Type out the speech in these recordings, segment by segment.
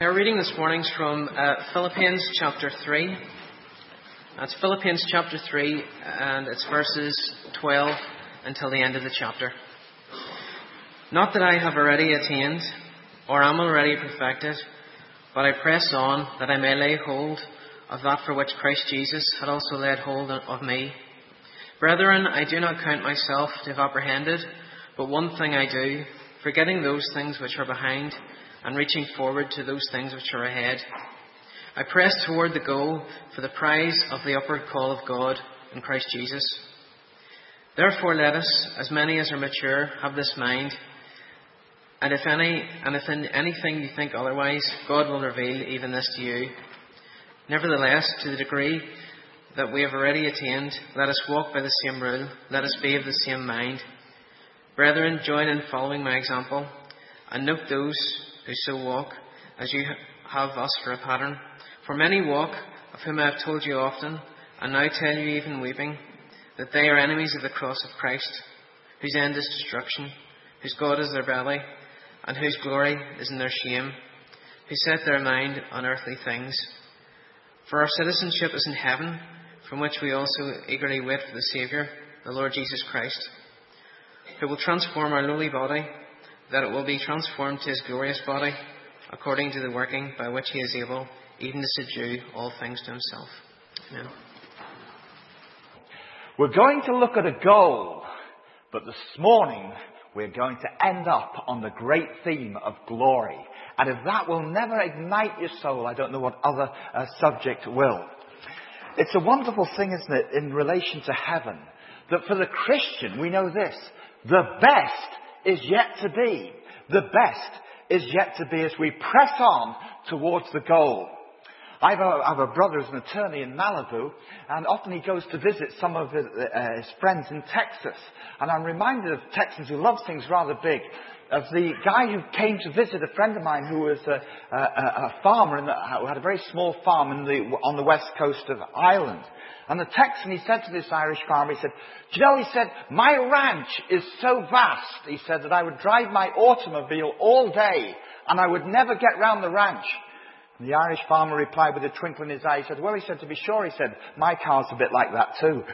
Our reading this morning is from uh, Philippians chapter 3. That's Philippians chapter 3, and it's verses 12 until the end of the chapter. Not that I have already attained, or am already perfected, but I press on that I may lay hold of that for which Christ Jesus had also laid hold of me. Brethren, I do not count myself to have apprehended, but one thing I do, forgetting those things which are behind and reaching forward to those things which are ahead. I press toward the goal for the prize of the upward call of God in Christ Jesus. Therefore let us, as many as are mature, have this mind, and if any and if in anything you think otherwise, God will reveal even this to you. Nevertheless, to the degree that we have already attained, let us walk by the same rule, let us be of the same mind. Brethren, join in following my example, and note those who so walk, as you have us for a pattern. For many walk, of whom I have told you often, and now tell you even weeping, that they are enemies of the cross of Christ, whose end is destruction, whose God is their belly, and whose glory is in their shame, who set their mind on earthly things. For our citizenship is in heaven, from which we also eagerly wait for the Saviour, the Lord Jesus Christ, who will transform our lowly body that it will be transformed to his glorious body, according to the working by which he is able even to subdue all things to himself. Amen. We're going to look at a goal, but this morning we're going to end up on the great theme of glory. And if that will never ignite your soul, I don't know what other uh, subject will. It's a wonderful thing, isn't it, in relation to heaven, that for the Christian, we know this, the best is yet to be. The best is yet to be as we press on towards the goal. I have, a, I have a brother who's an attorney in Malibu, and often he goes to visit some of his, uh, his friends in Texas. And I'm reminded of Texans who love things rather big of the guy who came to visit a friend of mine who was a, a, a farmer the, who had a very small farm the, on the west coast of Ireland. And the Texan, he said to this Irish farmer, he said, do you know, he said, my ranch is so vast, he said, that I would drive my automobile all day and I would never get round the ranch. And the Irish farmer replied with a twinkle in his eye. He said, well, he said, to be sure, he said, my car's a bit like that too.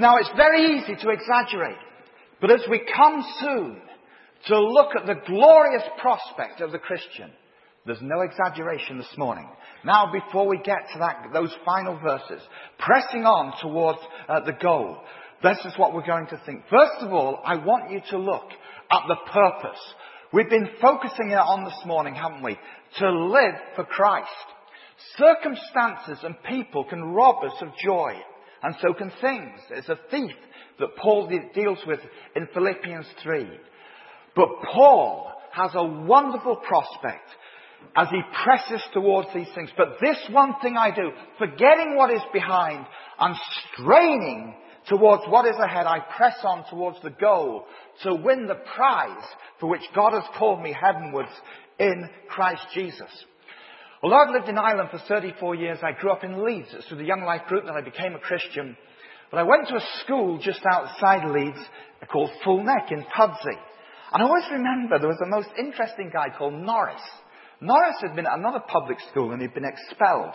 now, it's very easy to exaggerate. But as we come soon to look at the glorious prospect of the Christian, there's no exaggeration this morning. Now, before we get to that, those final verses, pressing on towards uh, the goal, this is what we're going to think. First of all, I want you to look at the purpose. We've been focusing on this morning, haven't we? To live for Christ. Circumstances and people can rob us of joy, and so can things. It's a thief that Paul deals with in Philippians 3. But Paul has a wonderful prospect as he presses towards these things. But this one thing I do, forgetting what is behind and straining towards what is ahead, I press on towards the goal to win the prize for which God has called me heavenwards in Christ Jesus. Although I've lived in Ireland for 34 years, I grew up in Leeds. It's through the Young Life group that I became a Christian. But I went to a school just outside Leeds called Fulneck in Pudsey. And I always remember there was a most interesting guy called Norris. Norris had been at another public school and he'd been expelled.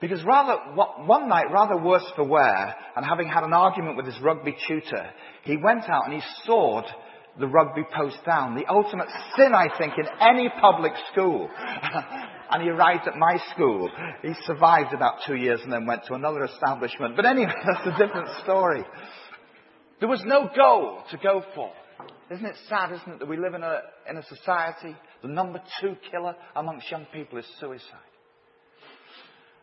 Because rather, one night, rather worse for wear, and having had an argument with his rugby tutor, he went out and he sawed the rugby post down. The ultimate sin, I think, in any public school. and he arrived at my school. He survived about two years and then went to another establishment. But anyway, that's a different story. There was no goal to go for. Isn't it sad, isn't it, that we live in a, in a society, the number two killer amongst young people is suicide.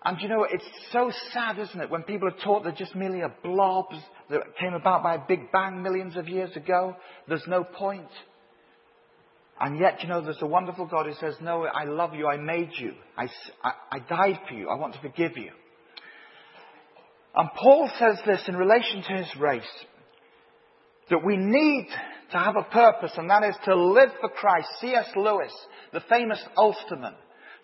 And you know, it's so sad, isn't it, when people are taught they're just merely a blob that came about by a big bang millions of years ago. There's no point. And yet, you know, there's a wonderful God who says, no, I love you, I made you, I, I, I died for you, I want to forgive you. And Paul says this in relation to his race, that we need to have a purpose, and that is to live for Christ. C.S. Lewis, the famous Ulsterman,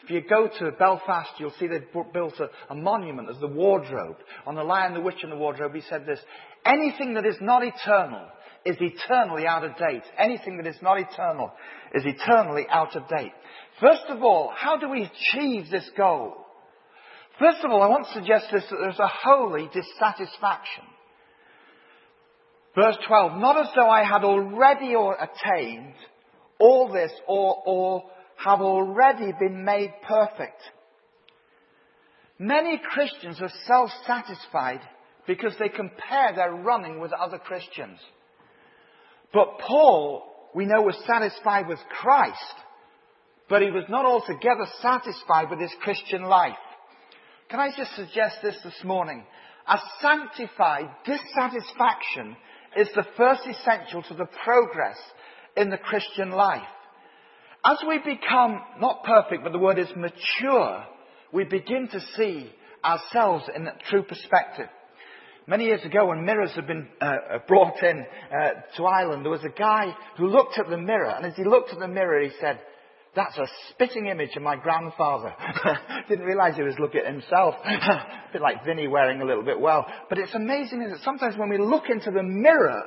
if you go to Belfast, you'll see they've built a, a, monument as the wardrobe. On the Lion, the Witch, and the Wardrobe, he said this, anything that is not eternal is eternally out of date. Anything that is not eternal is eternally out of date. First of all, how do we achieve this goal? First of all, I want to suggest this that there's a holy dissatisfaction. Verse 12, not as though I had already attained all this or, or have already been made perfect. Many Christians are self-satisfied because they compare their running with other Christians. But Paul, we know, was satisfied with Christ, but he was not altogether satisfied with his Christian life. Can I just suggest this this morning? A sanctified dissatisfaction is the first essential to the progress in the Christian life. As we become, not perfect, but the word is mature, we begin to see ourselves in true perspective. Many years ago, when mirrors had been uh, uh, brought in uh, to Ireland, there was a guy who looked at the mirror, and as he looked at the mirror, he said, that's a spitting image of my grandfather. Didn't realize he was looking at himself. a bit like Vinny wearing a little bit well. But it's amazing that sometimes when we look into the mirror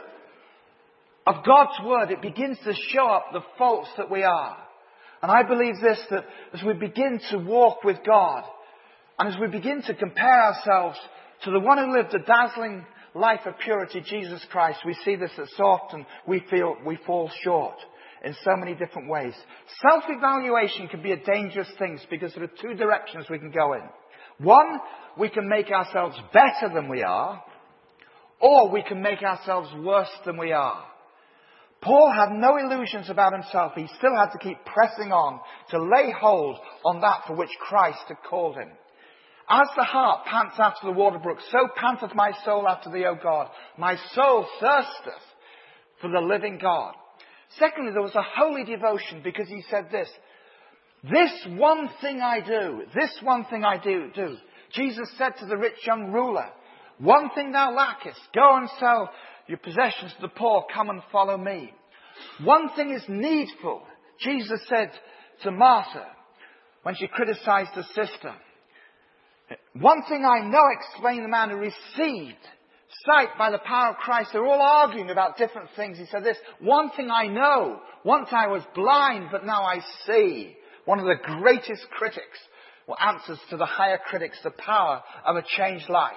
of God's Word, it begins to show up the faults that we are. And I believe this, that as we begin to walk with God, and as we begin to compare ourselves to the one who lived a dazzling life of purity, Jesus Christ, we see this as often we feel we fall short in so many different ways. Self-evaluation can be a dangerous thing because there are two directions we can go in. One, we can make ourselves better than we are, or we can make ourselves worse than we are. Paul had no illusions about himself. He still had to keep pressing on to lay hold on that for which Christ had called him. As the hart pants after the water brook, so panteth my soul after thee, O God. My soul thirsteth for the living God. Secondly, there was a holy devotion because he said this, this one thing I do, this one thing I do, do. Jesus said to the rich young ruler, one thing thou lackest, go and sell your possessions to the poor, come and follow me. One thing is needful. Jesus said to Martha when she criticized her sister, one thing I know, explained the man who received sight by the power of Christ. They're all arguing about different things. He said this, one thing I know, once I was blind, but now I see. One of the greatest critics, or answers to the higher critics, the power of a changed life.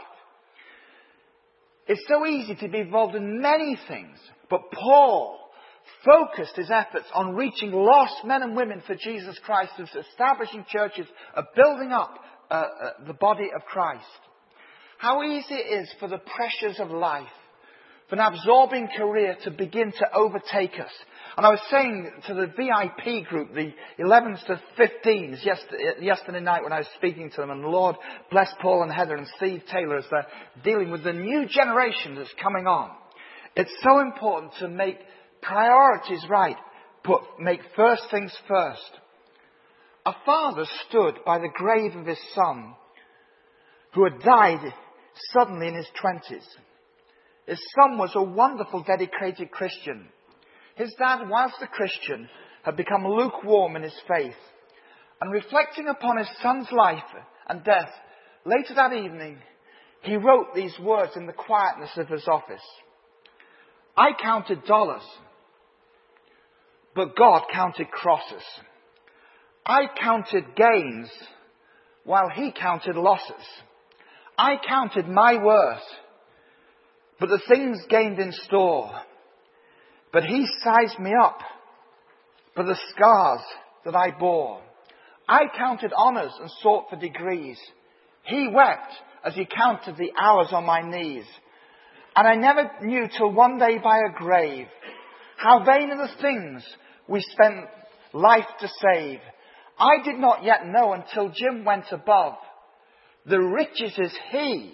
It's so easy to be involved in many things, but Paul focused his efforts on reaching lost men and women for Jesus Christ, establishing churches, of building up uh, uh, the body of Christ. How easy it is for the pressures of life, for an absorbing career to begin to overtake us. And I was saying to the VIP group, the 11s to 15s, yesterday night when I was speaking to them, and Lord bless Paul and Heather and Steve Taylor as they're dealing with the new generation that's coming on. It's so important to make priorities right. Put, make first things first. A father stood by the grave of his son who had died suddenly in his twenties. His son was a wonderful, dedicated Christian. His dad, whilst a Christian, had become lukewarm in his faith. And reflecting upon his son's life and death, later that evening, he wrote these words in the quietness of his office. I counted dollars, but God counted crosses. I counted gains while he counted losses. I counted my worth, but the things gained in store. But he sized me up for the scars that I bore. I counted honors and sought for degrees. He wept as he counted the hours on my knees. And I never knew till one day by a grave how vain are the things we spent life to save. I did not yet know until Jim went above the riches is he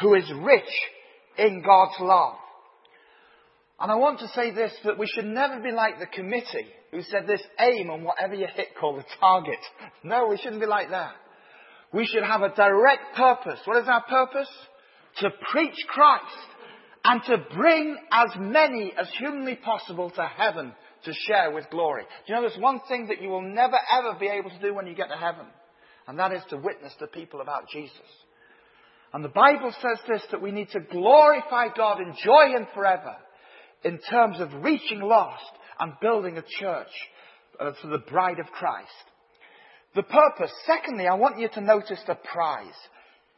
who is rich in God's love. And I want to say this, that we should never be like the committee who said this aim on whatever you hit call the target. No, we shouldn't be like that. We should have a direct purpose. What is our purpose? To preach Christ and to bring as many as humanly possible to heaven to share with glory. Do you know there's one thing that you will never ever be able to do when you get to heaven? and that is to witness to people about Jesus. And the Bible says this, that we need to glorify God, enjoy Him forever. in terms of reaching lost and building a church uh, for the bride of Christ. The purpose. Secondly, I want you to notice the prize.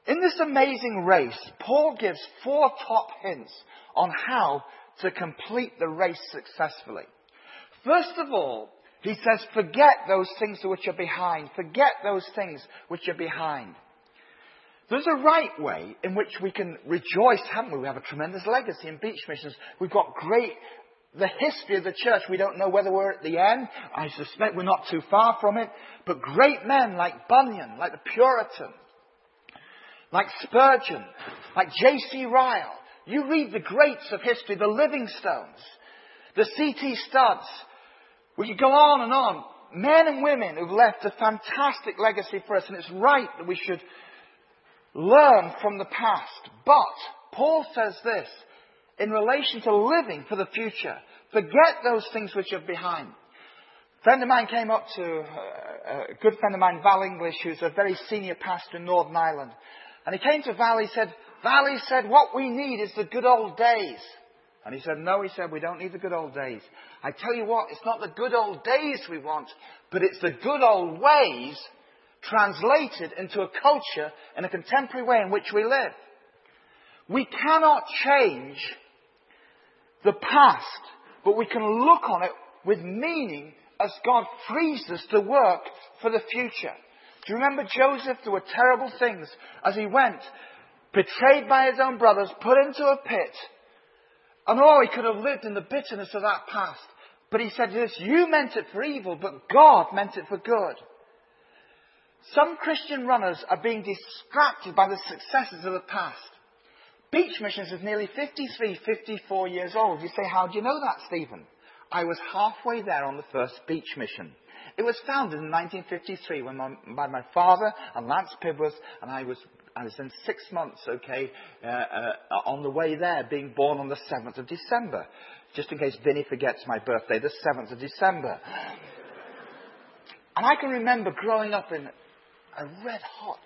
In this amazing race, Paul gives four top hints on how to complete the race successfully. First of all, he says, forget those things which are behind. Forget those things which are behind. There's a right way in which we can rejoice, haven't we? We have a tremendous legacy in beach missions. We've got great, the history of the church. We don't know whether we're at the end. I suspect we're not too far from it. But great men like Bunyan, like the Puritan, like Spurgeon, like J.C. Ryle. You read the greats of history, the Livingstones, the C.T. Studds. We could go on and on. Men and women who've left a fantastic legacy for us, and it's right that we should learn from the past. But Paul says this in relation to living for the future. Forget those things which are behind. A friend of mine came up to uh, a good friend of mine, Val English, who's a very senior pastor in Northern Ireland. And he came to Val, he said, Val, he said, what we need is the good old days. And he said, no, he said, we don't need the good old days. I tell you what, it's not the good old days we want, but it's the good old ways translated into a culture and a contemporary way in which we live. We cannot change the past, but we can look on it with meaning as God frees us to work for the future. Do you remember Joseph? There were terrible things as he went, betrayed by his own brothers, put into a pit. And oh, he could have lived in the bitterness of that past. But he said this, you meant it for evil, but God meant it for good. Some Christian runners are being distracted by the successes of the past. Beach Missions is nearly 53, 54 years old. You say, how do you know that, Stephen? I was halfway there on the first beach mission. It was founded in 1953 when my, by my father and Lance Pibworth, and I was, I was in six months, okay, uh, uh, on the way there, being born on the 7th of December. Just in case Vinny forgets my birthday, the 7th of December. And I can remember growing up in a red hot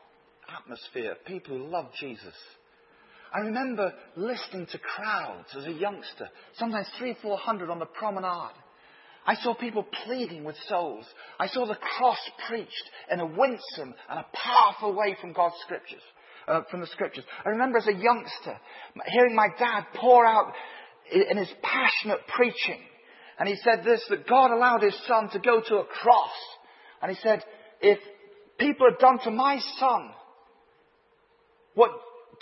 atmosphere, people who loved Jesus. I remember listening to crowds as a youngster, sometimes three, four hundred on the promenade. I saw people pleading with souls. I saw the cross preached in a winsome and a powerful way from God's scriptures, uh, from the scriptures. I remember as a youngster hearing my dad pour out in his passionate preaching. And he said this, that God allowed his son to go to a cross. And he said, if people had done to my son what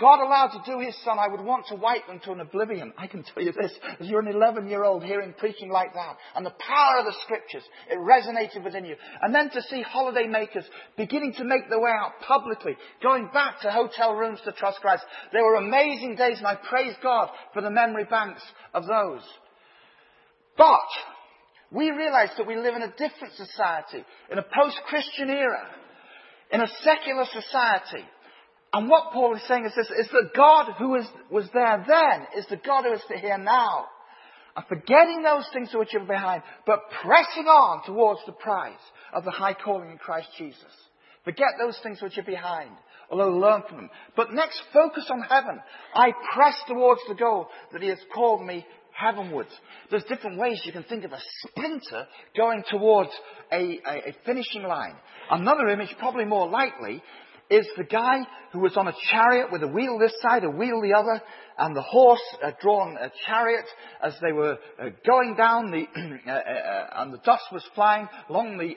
God allowed to do his son, I would want to wipe them to an oblivion. I can tell you this, as you're an 11 year old hearing preaching like that, and the power of the scriptures, it resonated within you. And then to see holiday makers beginning to make their way out publicly, going back to hotel rooms to trust Christ. They were amazing days, and I praise God for the memory banks of those. But, we realize that we live in a different society, in a post-Christian era in a secular society. And what Paul is saying is this, is that God who was there then is the God who is here now. And forgetting those things which are behind, but pressing on towards the prize of the high calling in Christ Jesus. Forget those things which are behind, although learn from them. But next, focus on heaven. I press towards the goal that He has called me heavenwards. There's different ways you can think of a sprinter going towards a, a, a finishing line. Another image, probably more likely, is the guy who was on a chariot with a wheel this side, a wheel the other, and the horse drawn a chariot as they were uh, going down the, uh, uh, uh, and the dust was flying along the,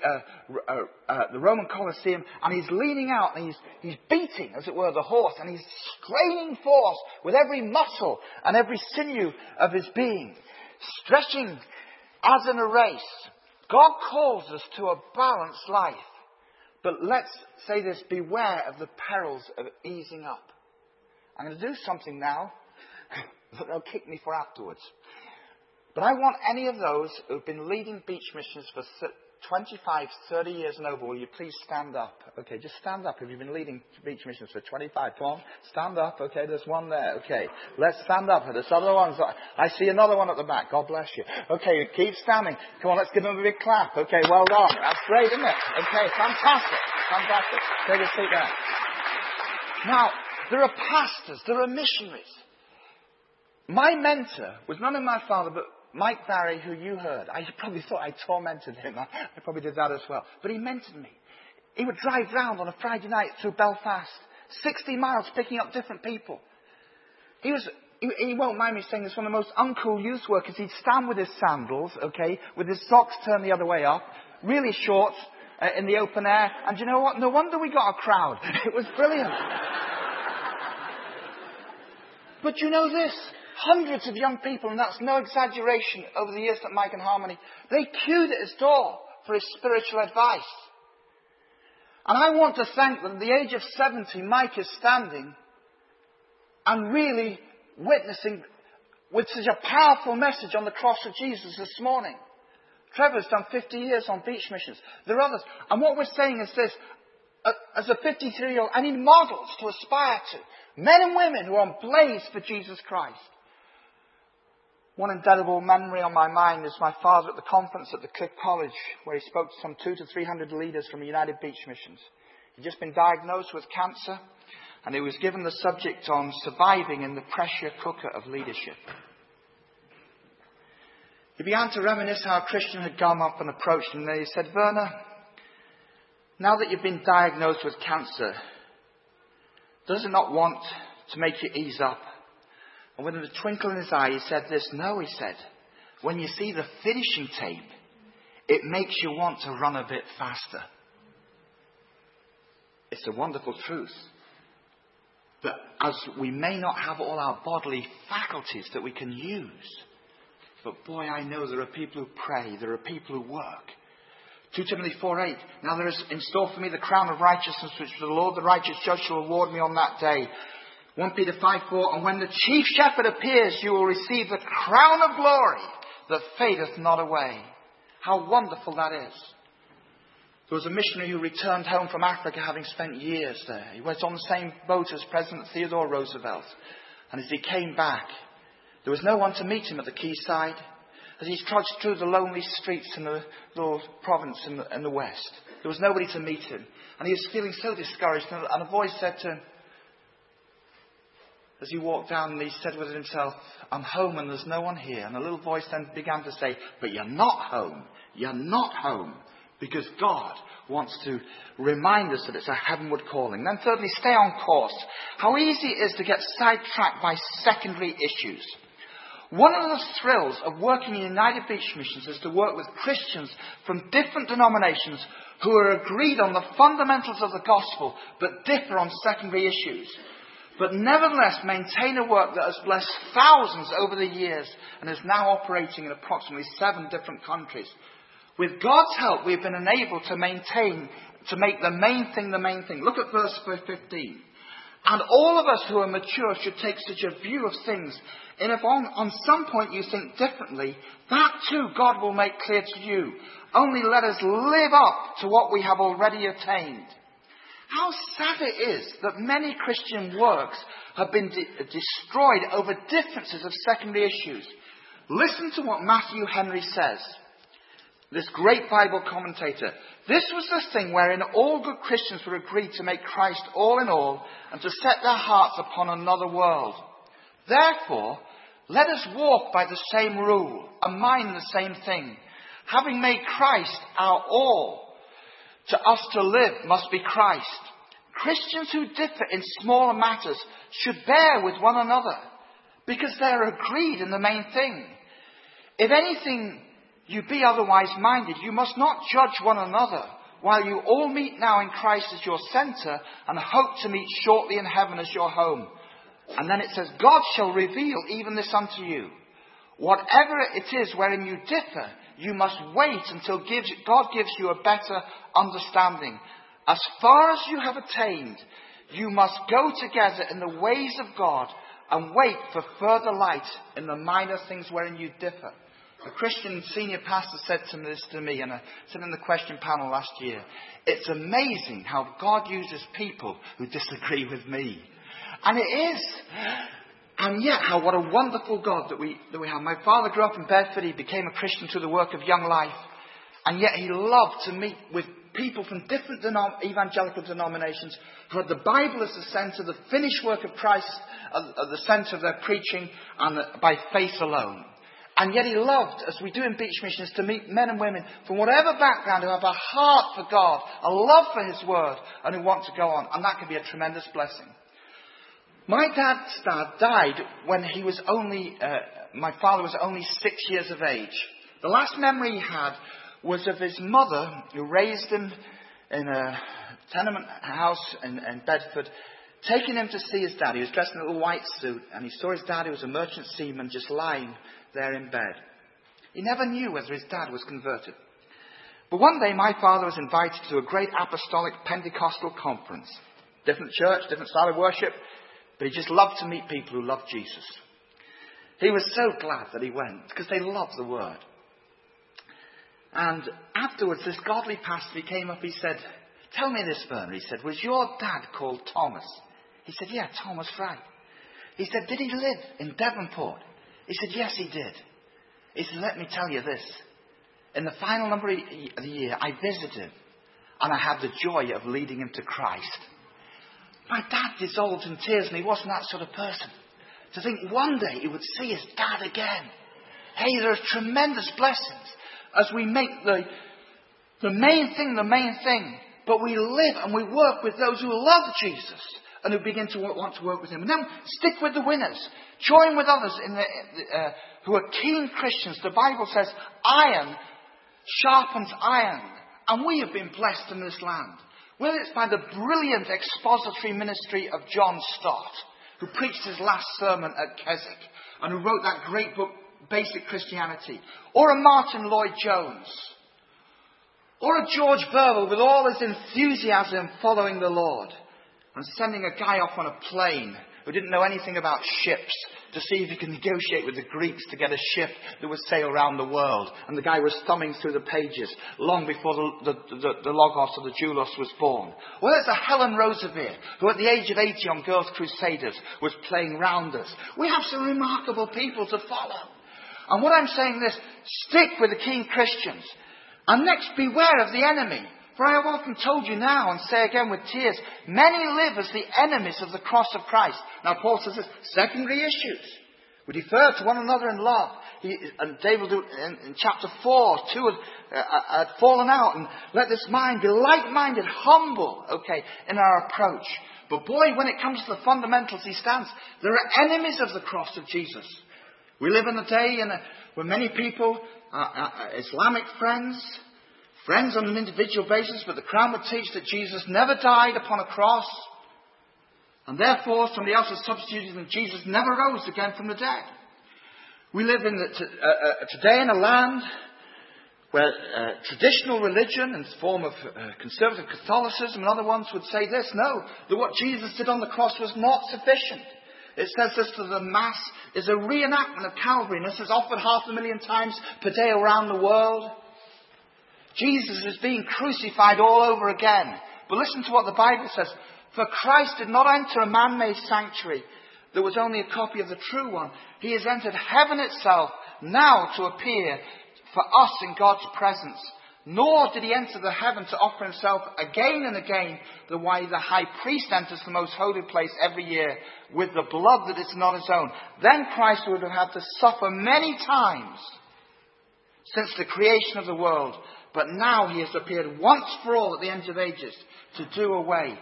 uh, the Roman Colosseum, and he's leaning out and he's, he's beating, as it were, the horse, and he's straining force with every muscle and every sinew of his being, stretching as in a race. God calls us to a balanced life. But let's say this beware of the perils of easing up. I'm going to do something now that they'll kick me for afterwards. But I want any of those who've been leading beach missions for 25, 30 years and over, will you please stand up? Okay, just stand up if you've been leading beach missions for 25. Come on, stand up. Okay, there's one there. Okay, let's stand up. There's other ones. I see another one at the back. God bless you. Okay, keep standing. Come on, let's give them a big clap. Okay, well done. That's great, isn't it? Okay, fantastic. Fantastic. Take a seat there. Now, there are pastors, there are missionaries my mentor was none of my father, but Mike Barry, who you heard. I probably thought I tormented him. I, I probably did that as well. But he mentored me. He would drive round on a Friday night through Belfast, 60 miles, picking up different people. He was, he, won't mind me saying this, one of the most uncool youth workers. He'd stand with his sandals, okay, with his socks turned the other way up, really short, uh, in the open air. And you know what? No wonder we got a crowd. It was brilliant. but you know this? Hundreds of young people, and that's no exaggeration over the years that Mike and Harmony, they queued at his door for his spiritual advice. And I want to thank them. At the age of 70, Mike is standing and really witnessing with such a powerful message on the cross of Jesus this morning. Trevor's done 50 years on beach missions. There are others. And what we're saying is this. As a 53 year old, I need models to aspire to. Men and women who are on blaze for Jesus Christ. One indelible memory on my mind is my father at the conference at the Cliff College, where he spoke to some two to three hundred leaders from United Beach Missions. He'd just been diagnosed with cancer, and he was given the subject on surviving in the pressure cooker of leadership. He began to reminisce how a Christian had come up and approached him, and he said, Werner, now that you've been diagnosed with cancer, does it not want to make you ease up? And with a twinkle in his eye, he said this, No, he said, when you see the finishing tape, it makes you want to run a bit faster. It's a wonderful truth. That as we may not have all our bodily faculties that we can use, but boy, I know there are people who pray, there are people who work. 2 Timothy 4.8, now there is in store for me the crown of righteousness which the Lord the righteous judge shall award me on that day. 1 Peter 5.4, and when the chief shepherd appears, you will receive the crown of glory that fadeth not away. How wonderful that is. There was a missionary who returned home from Africa having spent years there. He was on the same boat as President Theodore Roosevelt. And as he came back, there was no one to meet him at the quayside as he trudged through the lonely streets in the province in the, in the west. There was nobody to meet him. And he was feeling so discouraged. And a voice said to him, as he walked down, he said within himself, I'm home and there's no one here. And a little voice then began to say, But you're not home. You're not home. Because God wants to remind us that it's a heavenward calling. Then thirdly, stay on course. How easy it is to get sidetracked by secondary issues. One of the thrills of working in United Beach Missions is to work with Christians from different denominations who are agreed on the fundamentals of the gospel but differ on secondary issues. But nevertheless maintain a work that has blessed thousands over the years and is now operating in approximately seven different countries. With God's help, we've been enabled to maintain, to make the main thing the main thing. Look at verse 15. And all of us who are mature should take such a view of things. And if on, on some point you think differently, that too God will make clear to you. Only let us live up to what we have already attained. How sad it is that many Christian works have been de- destroyed over differences of secondary issues. Listen to what Matthew Henry says this great Bible commentator. This was the thing wherein all good Christians were agreed to make Christ all in all and to set their hearts upon another world. Therefore, let us walk by the same rule and mind the same thing. Having made Christ our all, to us to live must be Christ. Christians who differ in smaller matters should bear with one another because they're agreed in the main thing. If anything you be otherwise minded. You must not judge one another while you all meet now in Christ as your center and hope to meet shortly in heaven as your home. And then it says, God shall reveal even this unto you. Whatever it is wherein you differ, you must wait until God gives you a better understanding. As far as you have attained, you must go together in the ways of God and wait for further light in the minor things wherein you differ. A Christian senior pastor said this to me, and I said in the question panel last year, it's amazing how God uses people who disagree with me. And it is. And yet, how what a wonderful God that we, that we have. My father grew up in Bedford. He became a Christian through the work of Young Life. And yet he loved to meet with people from different denom- evangelical denominations who had the Bible as the centre, the finished work of Christ at the centre of their preaching, and by faith alone. And yet he loved, as we do in Beach Missions, to meet men and women from whatever background who have a heart for God, a love for His Word, and who want to go on. And that can be a tremendous blessing. My dad's dad died when he was only, uh, my father was only six years of age. The last memory he had was of his mother, who raised him in a tenement house in, in Bedford, taking him to see his dad. He was dressed in a little white suit, and he saw his dad, who was a merchant seaman, just lying there in bed. He never knew whether his dad was converted. But one day, my father was invited to a great apostolic Pentecostal conference. Different church, different style of worship, but he just loved to meet people who loved Jesus. He was so glad that he went because they loved the word. And afterwards, this godly pastor, he came up, he said, Tell me this, Werner. He said, Was your dad called Thomas? He said, Yeah, Thomas Frank. He said, Did he live in Devonport? He said, Yes, he did. He said, Let me tell you this. In the final number of the year, I visited him and I had the joy of leading him to Christ. My dad dissolved in tears and he wasn't that sort of person. To think one day he would see his dad again. Hey, there are tremendous blessings as we make the, the main thing the main thing. But we live and we work with those who love Jesus and who begin to want to work with Him. And then stick with the winners. Join with others in the, uh, who are keen Christians. The Bible says, iron sharpens iron. And we have been blessed in this land. Whether it's by the brilliant expository ministry of John Stott, who preached his last sermon at Keswick, and who wrote that great book, Basic Christianity, or a Martyn Lloyd-Jones, or a George Verwer with all his enthusiasm following the Lord, and sending a guy off on a plane who didn't know anything about ships to see if he could negotiate with the Greeks to get a ship that would sail around the world. And the guy was thumbing through the pages long before the, the, the, the Logos or the Doulos was born. Well, there's a Helen Roseveare, who at the age of 80 on Girls Crusaders was playing rounders. We have some remarkable people to follow. And what I'm saying is, stick with the keen Christians. And next, beware of the enemy. For I have often told you now, and say again with tears, many live as the enemies of the cross of Christ. Now, Paul says this secondary issues. We defer to one another in love. He, and David in, in, chapter 4, 2 had, uh, had fallen out. And let this mind be like-minded, humble, okay, in our approach. But boy, when it comes to the fundamentals he stands, there are enemies of the cross of Jesus. We live in a day in a, where many people, uh, uh, Islamic friends, friends on an individual basis, but the Quran would teach that Jesus never died upon a cross, and therefore somebody else has substituted and Jesus never rose again from the dead. We live in the, uh, uh, today in a land where uh, traditional religion the form of uh, conservative Catholicism and other ones would say this, no, that what Jesus did on the cross was not sufficient. It says this that the Mass is a reenactment of Calvary, and this is offered half a million times per day around the world. Jesus is being crucified all over again. But listen to what the Bible says. For Christ did not enter a man-made sanctuary that was only a copy of the true one. He has entered heaven itself now to appear for us in God's presence. Nor did he enter the heaven to offer himself again and again the way the high priest enters the most holy place every year with the blood that is not his own. Then Christ would have had to suffer many times since the creation of the world. But now he has appeared once for all at the end of ages to do away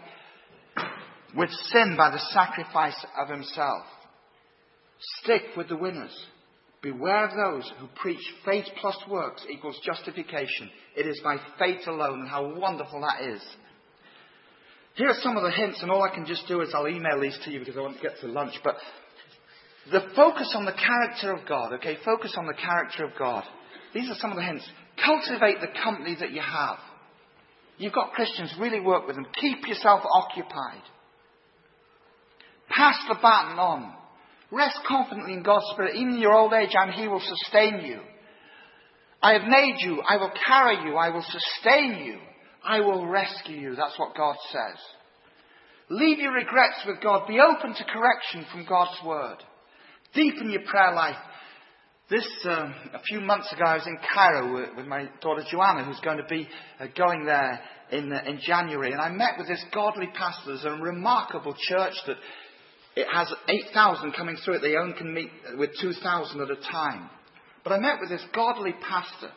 with sin by the sacrifice of himself. Stick with the winners. Beware of those who preach faith plus works equals justification. It is by faith alone, and how wonderful that is. Here are some of the hints, and all I can just do is I'll email these to you because I want to get to lunch. But the focus on the character of God, okay? Focus on the character of God. These are some of the hints. Cultivate the company that you have. You've got Christians, really work with them. Keep yourself occupied. Pass the baton on. Rest confidently in God's Spirit. Even in your old age, and He will sustain you. I have made you. I will carry you. I will sustain you. I will rescue you. That's what God says. Leave your regrets with God. Be open to correction from God's Word. Deepen your prayer life. This, um, a few months ago, I was in Cairo with, my daughter Joanna, who's going to be uh, going there in, uh, in January. And I met with this godly pastor. There's a remarkable church that it has 8,000 coming through it. They only can meet with 2,000 at a time. But I met with this godly pastor.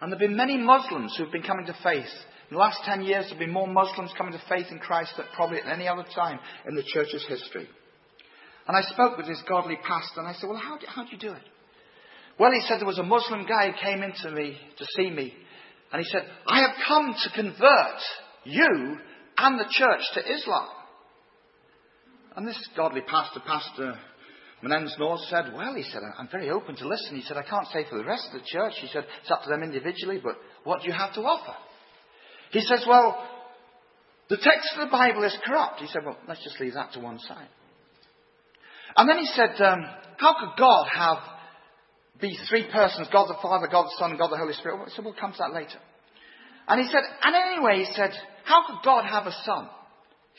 And there have been many Muslims who've been coming to faith. In the last 10 years, there have been more Muslims coming to faith in Christ than probably at any other time in the church's history. And I spoke with this godly pastor and I said, Well, how do, how do you do it? Well, he said there was a Muslim guy who came into me to see me. And he said, I have come to convert you and the church to Islam. And this godly pastor, Pastor Menendez North, said, Well, he said, I'm very open to listen. He said, I can't say for the rest of the church. He said, It's up to them individually, but what do you have to offer? He says, Well, the text of the Bible is corrupt. He said, Well, let's just leave that to one side. And then he said, um, How could God have be three persons God the Father, God the Son, and God the Holy Spirit? So we'll come to that later. And he said, And anyway, he said, How could God have a son?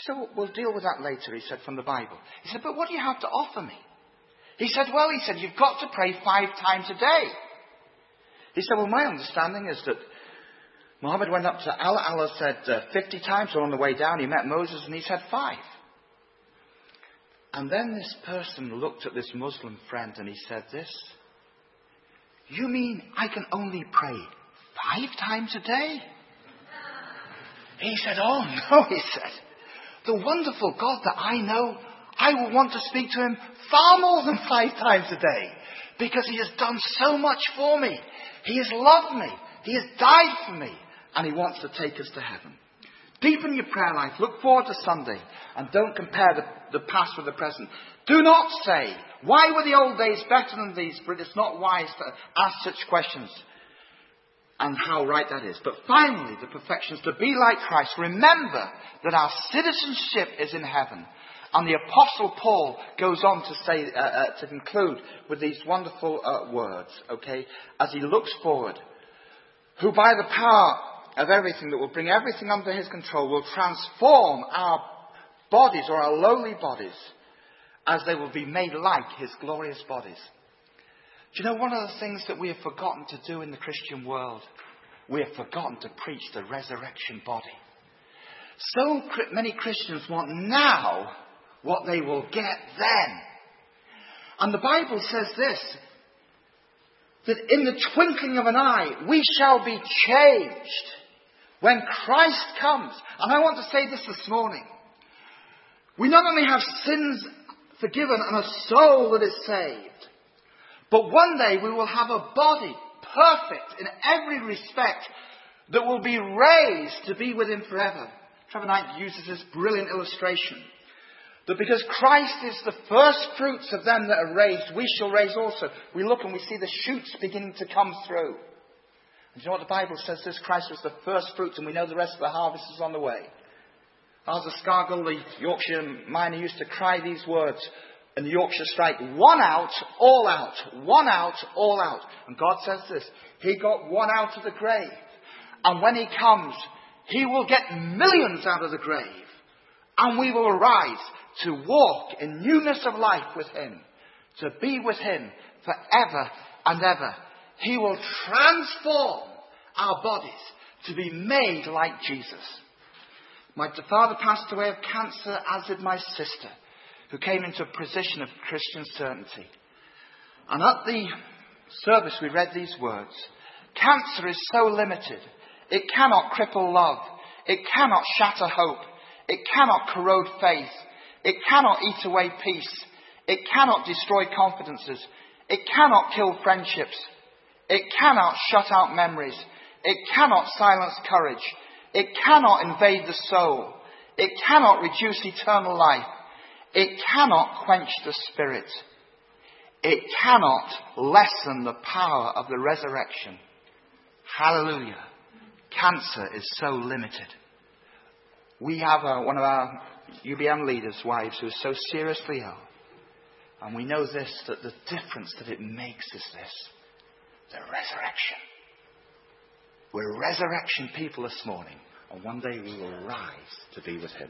Well, We'll deal with that later, he said, from the Bible. He said, But what do you have to offer me? He said, Well, he said, You've got to pray five times a day. He said, Well, my understanding is that Muhammad went up to Allah. Allah said uh, 50 times, so on the way down he met Moses and he said five. And then this person looked at this Muslim friend and he said this. You mean I can only pray five times a day? He said, Oh no, he said. The wonderful God that I know, I will want to speak to him far more than five times a day. Because he has done so much for me. He has loved me. He has died for me. And he wants to take us to heaven. Deepen your prayer life. Look forward to Sunday. And don't compare the, the past with the present. Do not say, why were the old days better than these? For it is not wise to ask such questions. And how right that is. But finally, the perfection is to be like Christ. Remember that our citizenship is in heaven. And the Apostle Paul goes on to say, uh, uh, to conclude with these wonderful uh, words, okay, as he looks forward. Who by the power of everything that will bring everything under his control will transform our bodies or our lowly bodies as they will be made like his glorious bodies. Do you know one of the things that we have forgotten to do in the Christian world? We have forgotten to preach the resurrection body. So many Christians want now what they will get then. And the Bible says this that in the twinkling of an eye we shall be changed when Christ comes. And I want to say this this morning. We not only have sins forgiven and a soul that is saved, but one day we will have a body perfect in every respect that will be raised to be with Him forever. Trevor Knight uses this brilliant illustration. That because Christ is the first fruits of them that are raised, we shall raise also. We look and we see the shoots beginning to come through. And you know what the Bible says? This Christ was the first fruits, and we know the rest of the harvest is on the way. Arthur Scargill, the Yorkshire miner, used to cry these words in the Yorkshire strike one out, all out, one out, all out. And God says this He got one out of the grave. And when He comes, He will get millions out of the grave. And we will rise to walk in newness of life with Him, to be with Him forever and ever. He will transform our bodies to be made like Jesus. My father passed away of cancer, as did my sister, who came into a position of Christian certainty. And at the service, we read these words. Cancer is so limited, it cannot cripple love, it cannot shatter hope, it cannot corrode faith, it cannot eat away peace, it cannot destroy confidences, it cannot kill friendships, it cannot shut out memories. It cannot silence courage. It cannot invade the soul. It cannot reduce eternal life. It cannot quench the spirit. It cannot lessen the power of the resurrection. Hallelujah. Cancer is so limited. We have a, one of our UBM leaders' wives who is so seriously ill. And we know this, that the difference that it makes is this the resurrection. We're resurrection people this morning, and one day we will rise to be with Him.